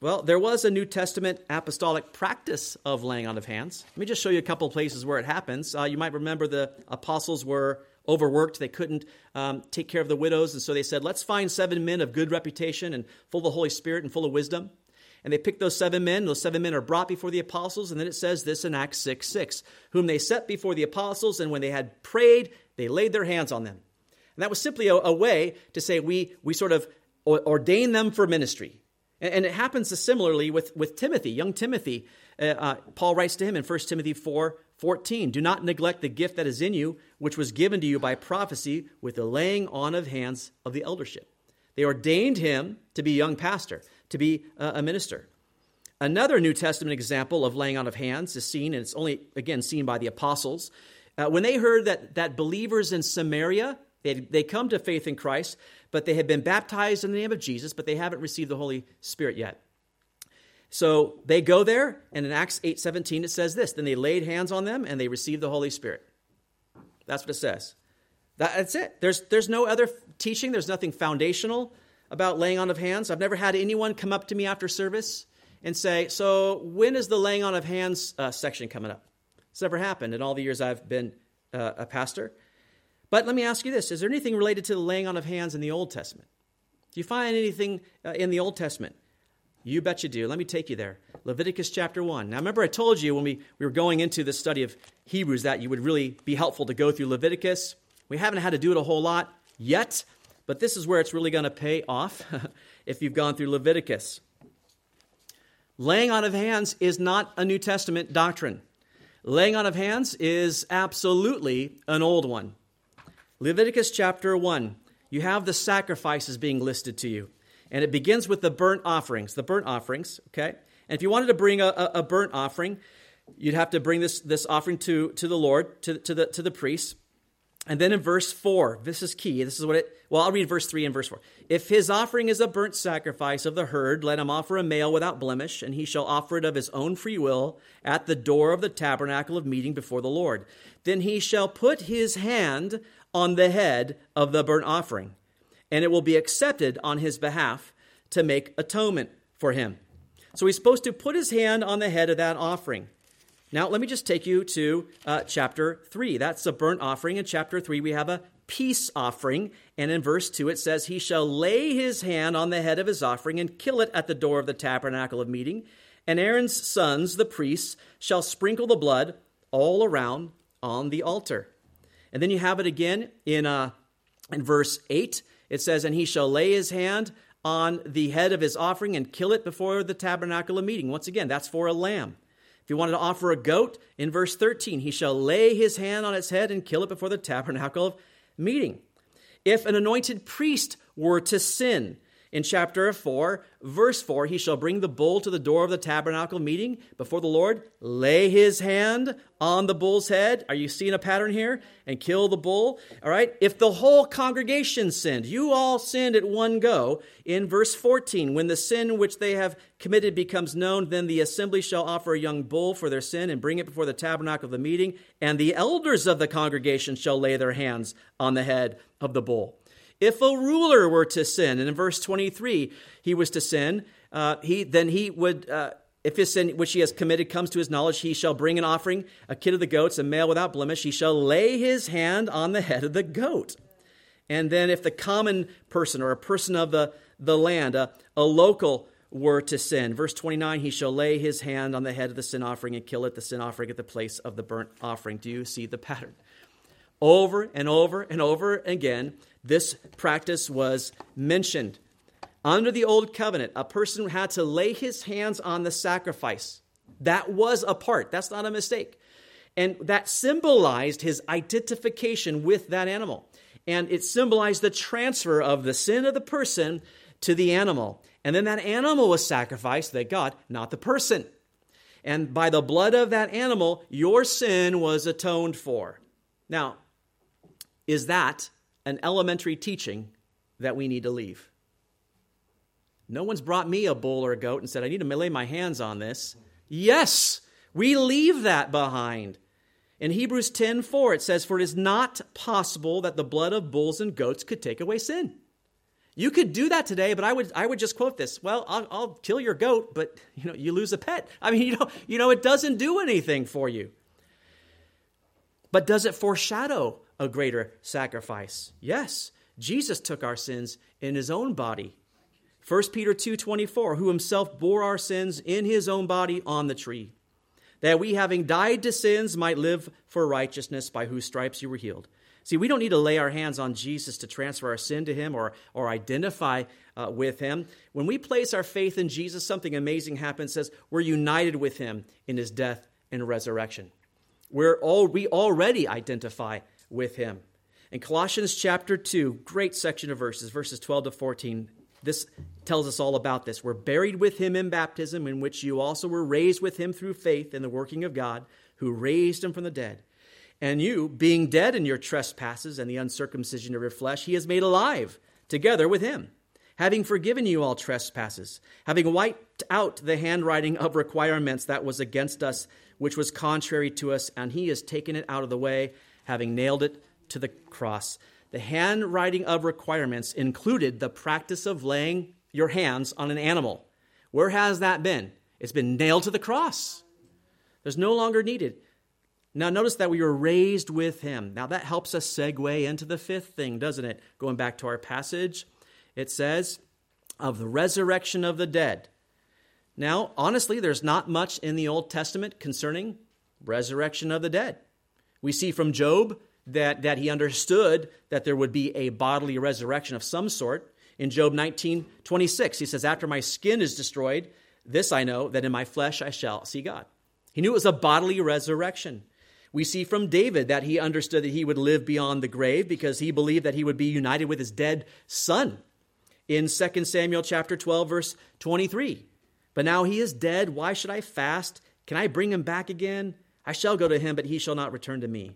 Well, there was a New Testament apostolic practice of laying on of hands. Let me just show you a couple places where it happens. Uh, you might remember the apostles were overworked. They couldn't um, take care of the widows. And so they said, let's find seven men of good reputation and full of the Holy Spirit and full of wisdom. And they picked those seven men. Those seven men are brought before the apostles. And then it says this in Acts 6 6, whom they set before the apostles. And when they had prayed, they laid their hands on them. And that was simply a, a way to say we, we sort of ordain them for ministry. And, it happens similarly with, with Timothy, young Timothy. Uh, uh, Paul writes to him in 1 Timothy 4 14. Do not neglect the gift that is in you, which was given to you by prophecy with the laying on of hands of the eldership. They ordained him to be a young pastor, to be a minister. Another New Testament example of laying on of hands is seen, and it's only, again, seen by the apostles. Uh, when they heard that, that believers in Samaria, they, they come to faith in Christ, but they had been baptized in the name of Jesus, but they haven't received the Holy Spirit yet. So they go there, and in Acts 8:17 it says this, then they laid hands on them and they received the Holy Spirit. That's what it says. that's it. There's, there's no other teaching, there's nothing foundational about laying on of hands. I've never had anyone come up to me after service and say, So, when is the laying on of hands uh, section coming up? It's never happened in all the years I've been uh, a pastor. But let me ask you this Is there anything related to the laying on of hands in the Old Testament? Do you find anything uh, in the Old Testament? You bet you do. Let me take you there. Leviticus chapter 1. Now, remember, I told you when we, we were going into the study of Hebrews that you would really be helpful to go through Leviticus. We haven't had to do it a whole lot yet, but this is where it's really going to pay off if you've gone through Leviticus. Laying on of hands is not a New Testament doctrine. Laying on of hands is absolutely an old one. Leviticus chapter 1, you have the sacrifices being listed to you. And it begins with the burnt offerings. The burnt offerings, okay? And if you wanted to bring a, a, burnt offering, you'd have to bring this, this offering to, to the Lord, to, to, the, to the priest. And then in verse 4, this is key. This is what it, well, I'll read verse 3 and verse 4. If his offering is a burnt sacrifice of the herd, let him offer a male without blemish, and he shall offer it of his own free will at the door of the tabernacle of meeting before the Lord. Then he shall put his hand on the head of the burnt offering, and it will be accepted on his behalf to make atonement for him. So he's supposed to put his hand on the head of that offering. Now, let me just take you to uh, chapter 3. That's a burnt offering. In chapter 3, we have a peace offering. And in verse 2, it says, He shall lay his hand on the head of his offering and kill it at the door of the tabernacle of meeting. And Aaron's sons, the priests, shall sprinkle the blood all around on the altar. And then you have it again in, uh, in verse 8. It says, And he shall lay his hand on the head of his offering and kill it before the tabernacle of meeting. Once again, that's for a lamb. If he wanted to offer a goat, in verse 13, he shall lay his hand on its head and kill it before the tabernacle of meeting. If an anointed priest were to sin, in chapter 4, verse 4, he shall bring the bull to the door of the tabernacle meeting before the Lord, lay his hand on the bull's head. Are you seeing a pattern here? And kill the bull. All right. If the whole congregation sinned, you all sinned at one go. In verse 14, when the sin which they have committed becomes known, then the assembly shall offer a young bull for their sin and bring it before the tabernacle of the meeting, and the elders of the congregation shall lay their hands on the head of the bull. If a ruler were to sin, and in verse 23 he was to sin, uh, he then he would. Uh, if his sin which he has committed comes to his knowledge, he shall bring an offering, a kid of the goats, a male without blemish. He shall lay his hand on the head of the goat. And then, if the common person or a person of the, the land, a, a local, were to sin, verse 29, he shall lay his hand on the head of the sin offering and kill it, the sin offering at the place of the burnt offering. Do you see the pattern? Over and over and over again, this practice was mentioned. Under the old covenant, a person had to lay his hands on the sacrifice. That was a part, that's not a mistake. And that symbolized his identification with that animal. And it symbolized the transfer of the sin of the person to the animal. And then that animal was sacrificed, thank God, not the person. And by the blood of that animal, your sin was atoned for. Now, is that an elementary teaching that we need to leave? No one's brought me a bull or a goat and said, I need to lay my hands on this. Yes, we leave that behind. In Hebrews 10 4, it says, For it is not possible that the blood of bulls and goats could take away sin. You could do that today, but I would, I would just quote this. Well, I'll, I'll kill your goat, but you know, you lose a pet. I mean, you know, you know, it doesn't do anything for you. But does it foreshadow a greater sacrifice? Yes. Jesus took our sins in his own body. 1 Peter 2:24 who himself bore our sins in his own body on the tree that we having died to sins might live for righteousness by whose stripes you were healed. See, we don't need to lay our hands on Jesus to transfer our sin to him or, or identify uh, with him. When we place our faith in Jesus, something amazing happens. Says we're united with him in his death and resurrection. We're all, we already identify with him. In Colossians chapter 2, great section of verses, verses 12 to 14, this tells us all about this. We're buried with him in baptism, in which you also were raised with him through faith in the working of God, who raised him from the dead. And you, being dead in your trespasses and the uncircumcision of your flesh, he has made alive together with him, having forgiven you all trespasses, having wiped out the handwriting of requirements that was against us, which was contrary to us, and he has taken it out of the way having nailed it to the cross. The handwriting of requirements included the practice of laying your hands on an animal. Where has that been? It's been nailed to the cross. There's no longer needed. Now, notice that we were raised with him. Now, that helps us segue into the fifth thing, doesn't it? Going back to our passage, it says, of the resurrection of the dead. Now, honestly, there's not much in the Old Testament concerning resurrection of the dead. We see from Job that, that he understood that there would be a bodily resurrection of some sort. In Job 19 26, he says, After my skin is destroyed, this I know, that in my flesh I shall see God. He knew it was a bodily resurrection. We see from David that he understood that he would live beyond the grave because he believed that he would be united with his dead son. In 2 Samuel chapter 12 verse 23. But now he is dead, why should I fast? Can I bring him back again? I shall go to him, but he shall not return to me.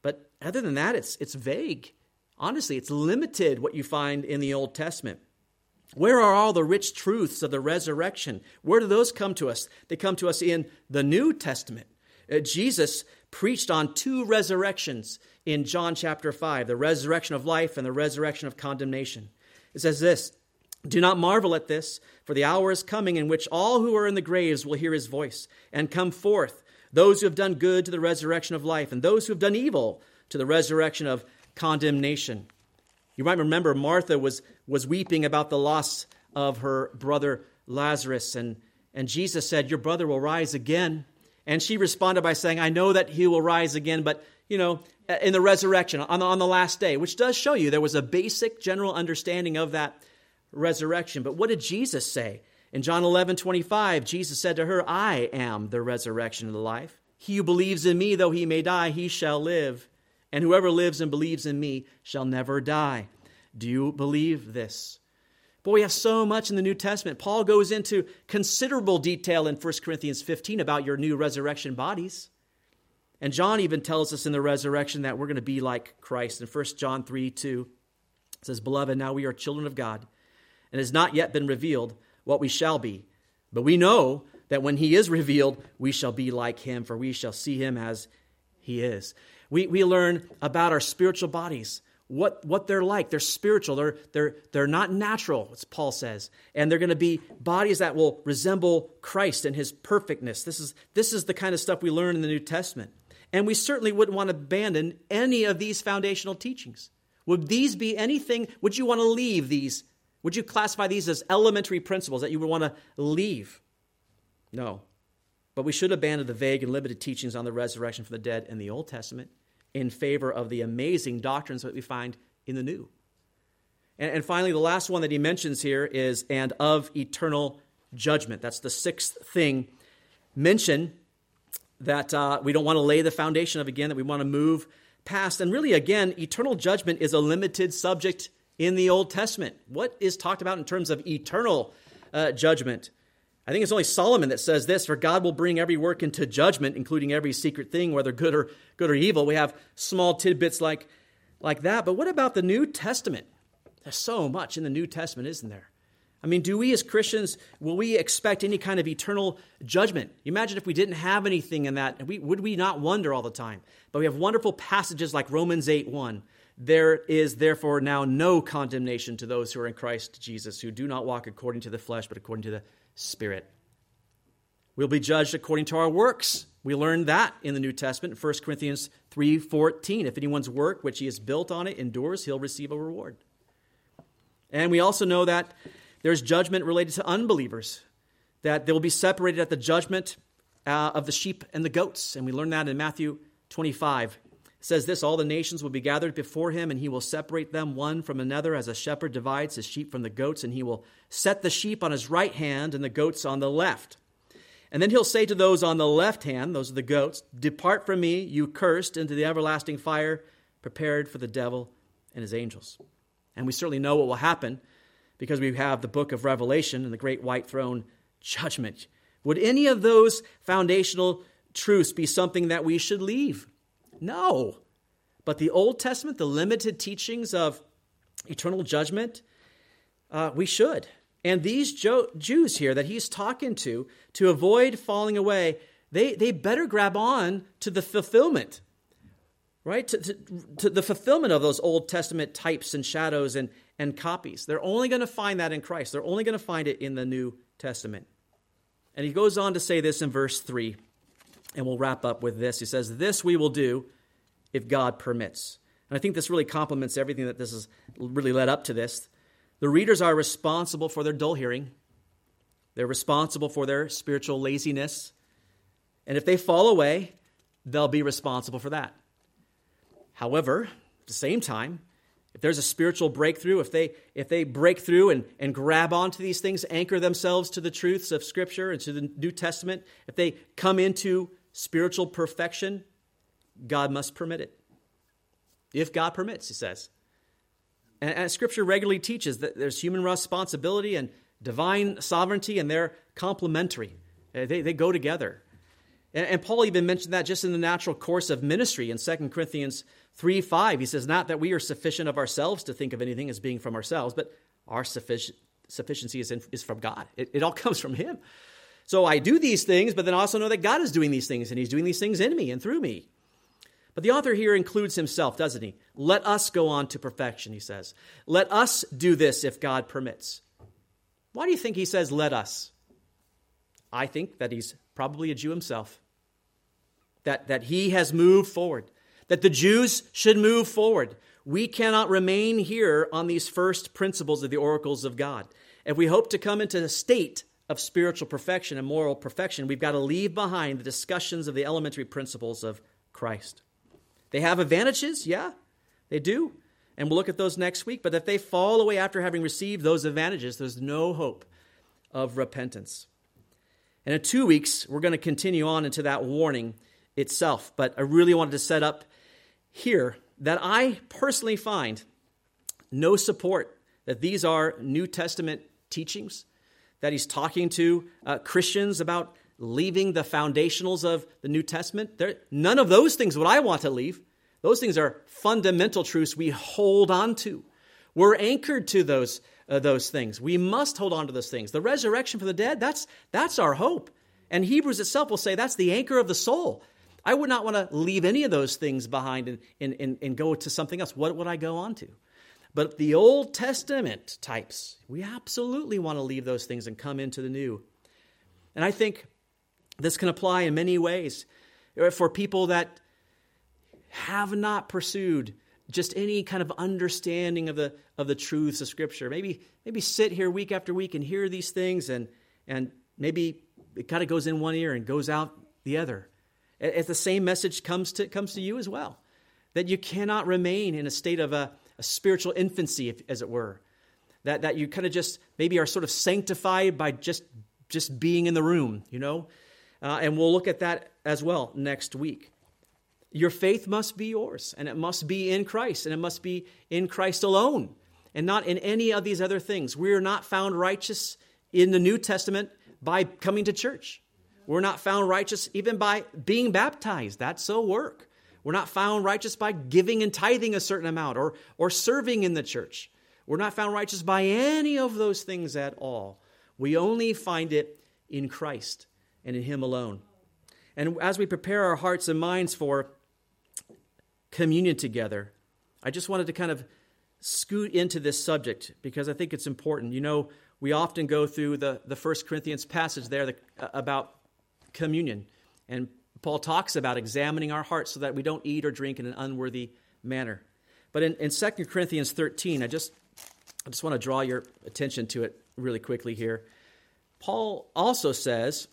But other than that, it's, it's vague. Honestly, it's limited what you find in the Old Testament. Where are all the rich truths of the resurrection? Where do those come to us? They come to us in the New Testament. Uh, Jesus preached on two resurrections in John chapter 5 the resurrection of life and the resurrection of condemnation. It says this Do not marvel at this, for the hour is coming in which all who are in the graves will hear his voice and come forth, those who have done good to the resurrection of life, and those who have done evil to the resurrection of condemnation. You might remember Martha was, was weeping about the loss of her brother Lazarus, and, and Jesus said, Your brother will rise again. And she responded by saying, I know that he will rise again, but, you know, in the resurrection, on the, on the last day, which does show you there was a basic general understanding of that resurrection. But what did Jesus say? In John 11, 25, Jesus said to her, I am the resurrection and the life. He who believes in me, though he may die, he shall live. And whoever lives and believes in me shall never die. Do you believe this? Boy, we have so much in the New Testament. Paul goes into considerable detail in 1 Corinthians 15 about your new resurrection bodies. And John even tells us in the resurrection that we're going to be like Christ. In 1 John 3 2, it says, Beloved, now we are children of God, and it has not yet been revealed what we shall be. But we know that when he is revealed, we shall be like him, for we shall see him as he is. We, we learn about our spiritual bodies what, what they're like. They're spiritual. They're, they're, they're not natural, as Paul says. And they're going to be bodies that will resemble Christ and his perfectness. This is, this is the kind of stuff we learn in the New Testament. And we certainly wouldn't want to abandon any of these foundational teachings. Would these be anything, would you want to leave these? Would you classify these as elementary principles that you would want to leave? No. But we should abandon the vague and limited teachings on the resurrection from the dead in the Old Testament in favor of the amazing doctrines that we find in the New. And, and finally, the last one that he mentions here is and of eternal judgment. That's the sixth thing mentioned that uh, we don't want to lay the foundation of again, that we want to move past. And really, again, eternal judgment is a limited subject in the Old Testament. What is talked about in terms of eternal uh, judgment? I think it's only Solomon that says this, for God will bring every work into judgment, including every secret thing, whether good or good or evil. We have small tidbits like, like that. But what about the New Testament? There's so much in the New Testament, isn't there? I mean, do we as Christians, will we expect any kind of eternal judgment? Imagine if we didn't have anything in that, we, would we not wonder all the time? But we have wonderful passages like Romans 8 1. There is therefore now no condemnation to those who are in Christ Jesus, who do not walk according to the flesh, but according to the Spirit. We'll be judged according to our works. We learned that in the New Testament, 1 Corinthians 3:14. If anyone's work which he has built on it endures, he'll receive a reward. And we also know that there's judgment related to unbelievers, that they will be separated at the judgment uh, of the sheep and the goats. And we learn that in Matthew 25 says this All the nations will be gathered before him, and he will separate them one from another as a shepherd divides his sheep from the goats, and he will set the sheep on his right hand and the goats on the left. And then he'll say to those on the left hand, those are the goats, Depart from me, you cursed, into the everlasting fire prepared for the devil and his angels. And we certainly know what will happen because we have the book of Revelation and the great white throne judgment. Would any of those foundational truths be something that we should leave? No. But the Old Testament, the limited teachings of eternal judgment, uh, we should. And these jo- Jews here that he's talking to, to avoid falling away, they, they better grab on to the fulfillment, right? To, to, to the fulfillment of those Old Testament types and shadows and, and copies. They're only going to find that in Christ, they're only going to find it in the New Testament. And he goes on to say this in verse 3, and we'll wrap up with this. He says, This we will do if God permits. And I think this really complements everything that this has really led up to this. The readers are responsible for their dull hearing, they're responsible for their spiritual laziness. And if they fall away, they'll be responsible for that. However, at the same time, if there's a spiritual breakthrough, if they, if they break through and, and grab onto these things, anchor themselves to the truths of Scripture and to the New Testament, if they come into spiritual perfection, God must permit it. If God permits, he says. And, and Scripture regularly teaches that there's human responsibility and divine sovereignty, and they're complementary. Uh, they, they go together. And, and Paul even mentioned that just in the natural course of ministry in 2 Corinthians 3 5. He says, Not that we are sufficient of ourselves to think of anything as being from ourselves, but our suffic- sufficiency is, in, is from God. It, it all comes from Him. So I do these things, but then also know that God is doing these things, and He's doing these things in me and through me. But the author here includes himself, doesn't he? Let us go on to perfection, he says. Let us do this if God permits. Why do you think he says, let us? I think that he's probably a Jew himself, that, that he has moved forward that the Jews should move forward. We cannot remain here on these first principles of the oracles of God. If we hope to come into a state of spiritual perfection and moral perfection, we've got to leave behind the discussions of the elementary principles of Christ. They have advantages, yeah, they do. And we'll look at those next week. But if they fall away after having received those advantages, there's no hope of repentance. And in two weeks, we're going to continue on into that warning itself. But I really wanted to set up here that I personally find no support that these are New Testament teachings, that he's talking to uh, Christians about leaving the foundationals of the New Testament. None of those things would I want to leave. Those things are fundamental truths we hold on to. We're anchored to those, uh, those things. We must hold on to those things. The resurrection for the dead, that's, that's our hope. And Hebrews itself will say that's the anchor of the soul. I would not want to leave any of those things behind and, and, and, and go to something else. What would I go on to? But the Old Testament types, we absolutely want to leave those things and come into the new. And I think this can apply in many ways eh, for people that have not pursued just any kind of understanding of the of the truths of Scripture. Maybe maybe sit here week after week and hear these things, and and maybe it kind of goes in one ear and goes out the other. If the same message comes to, comes to you as well, that you cannot remain in a state of a, a spiritual infancy, if, as it were. That, that you kind of just maybe are sort of sanctified by just, just being in the room, you know? Uh, and we'll look at that as well next week. Your faith must be yours, and it must be in Christ, and it must be in Christ alone, and not in any of these other things. We are not found righteous in the New Testament by coming to church. We're not found righteous even by being baptized. That's a work. We're not found righteous by giving and tithing a certain amount or, or serving in the church. We're not found righteous by any of those things at all. We only find it in Christ and in Him alone. And as we prepare our hearts and minds for communion together, I just wanted to kind of scoot into this subject because I think it's important. You know, we often go through the, the First Corinthians passage there the, about communion. And Paul talks about examining our hearts so that we don't eat or drink in an unworthy manner. But in, in 2 Corinthians 13, I just, I just want to draw your attention to it really quickly here. Paul also says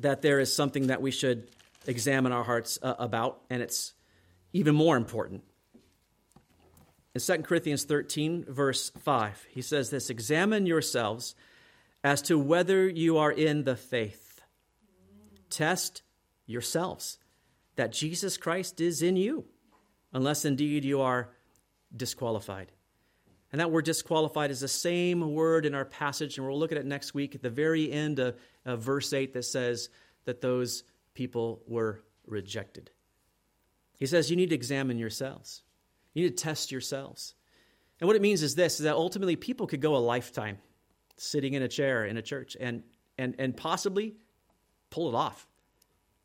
that there is something that we should examine our hearts uh, about, and it's even more important. In 2 Corinthians 13, verse 5, he says this Examine yourselves as to whether you are in the faith. Test yourselves that Jesus Christ is in you, unless indeed you are disqualified. And that word disqualified is the same word in our passage, and we'll look at it next week at the very end of, of verse 8 that says that those people were rejected. He says you need to examine yourselves, you need to test yourselves. And what it means is this is that ultimately people could go a lifetime sitting in a chair in a church and, and, and possibly pull it off.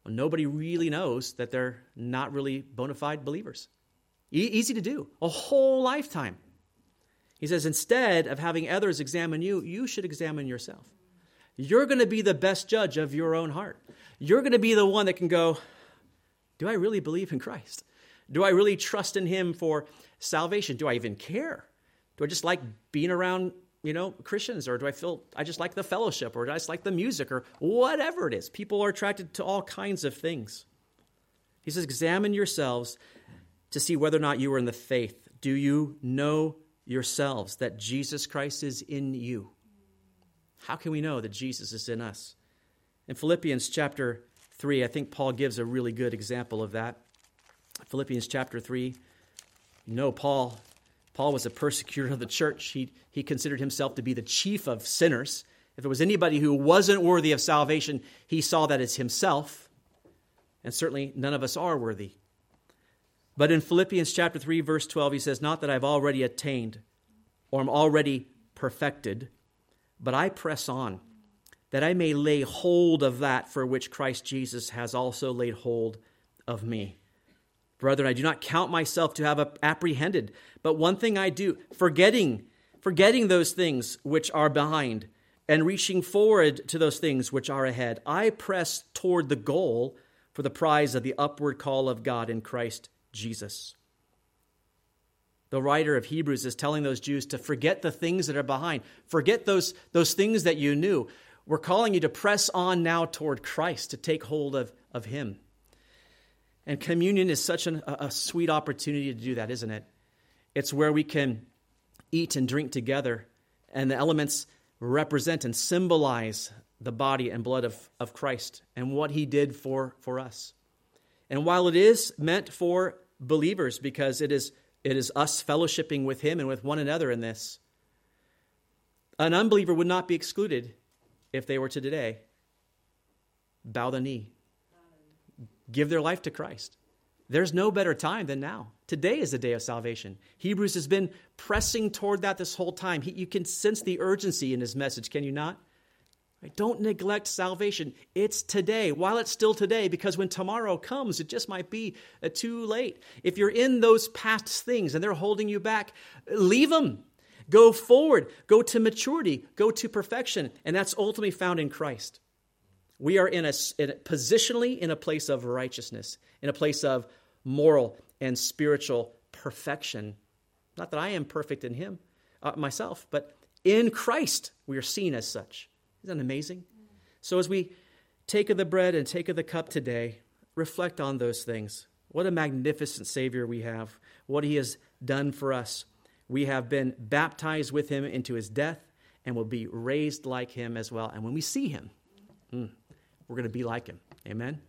Well, nobody really knows that they're not really bona fide believers. E- easy to do, a whole lifetime. He says, instead of having others examine you, you should examine yourself. You're going to be the best judge of your own heart. You're going to be the one that can go, Do I really believe in Christ? Do I really trust in Him for salvation? Do I even care? Do I just like being around, you know, Christians? Or do I feel I just like the fellowship? Or do I just like the music? Or whatever it is. People are attracted to all kinds of things. He says, Examine yourselves to see whether or not you are in the faith. Do you know yourselves that Jesus Christ is in you? How can we know that Jesus is in us? In Philippians chapter 3, I think Paul gives a really good example of that. Philippians chapter 3, you know, Paul, Paul was a persecutor of the church. He, he considered himself to be the chief of sinners. If there was anybody who wasn't worthy of salvation, he saw that as himself. And certainly none of us are worthy. But in Philippians chapter 3, verse 12, he says, Not that I've already attained or am already perfected but I press on, that I may lay hold of that for which Christ Jesus has also laid hold of me. Brethren, I do not count myself to have apprehended, but one thing I do, forgetting, forgetting those things which are behind, and reaching forward to those things which are ahead, I press toward the goal for the prize of the upward call of God in Christ Jesus the writer of Hebrews is telling those Jews to forget the things that are behind, forget those, those things that you knew. We're calling you to press on now toward Christ, to take hold of, of Him. And communion is such an, a, a sweet opportunity to do that, isn't it? It's where we can eat and drink together, and the elements represent and symbolize the body and blood of, of Christ and what He did for, for us. And while it is meant for believers, because it is it is us fellowshipping with Him and with one another in this. An unbeliever would not be excluded if they were to today bow the knee, give their life to Christ. There's no better time than now. Today is the day of salvation. Hebrews has been pressing toward that this whole time. He, you can sense the urgency in his message, can you not? Don't neglect salvation. It's today, while it's still today, because when tomorrow comes, it just might be uh, too late. If you're in those past things and they're holding you back, leave them. Go forward. Go to maturity. Go to perfection. And that's ultimately found in Christ. We are in a, in a positionally in a place of righteousness, in a place of moral and spiritual perfection. Not that I am perfect in Him, uh, myself, but in Christ we are seen as such. Isn't that amazing? So as we take of the bread and take of the cup today, reflect on those things. What a magnificent Savior we have, what He has done for us. We have been baptized with Him into His death and will be raised like Him as well. And when we see Him, mm, we're going to be like Him. Amen.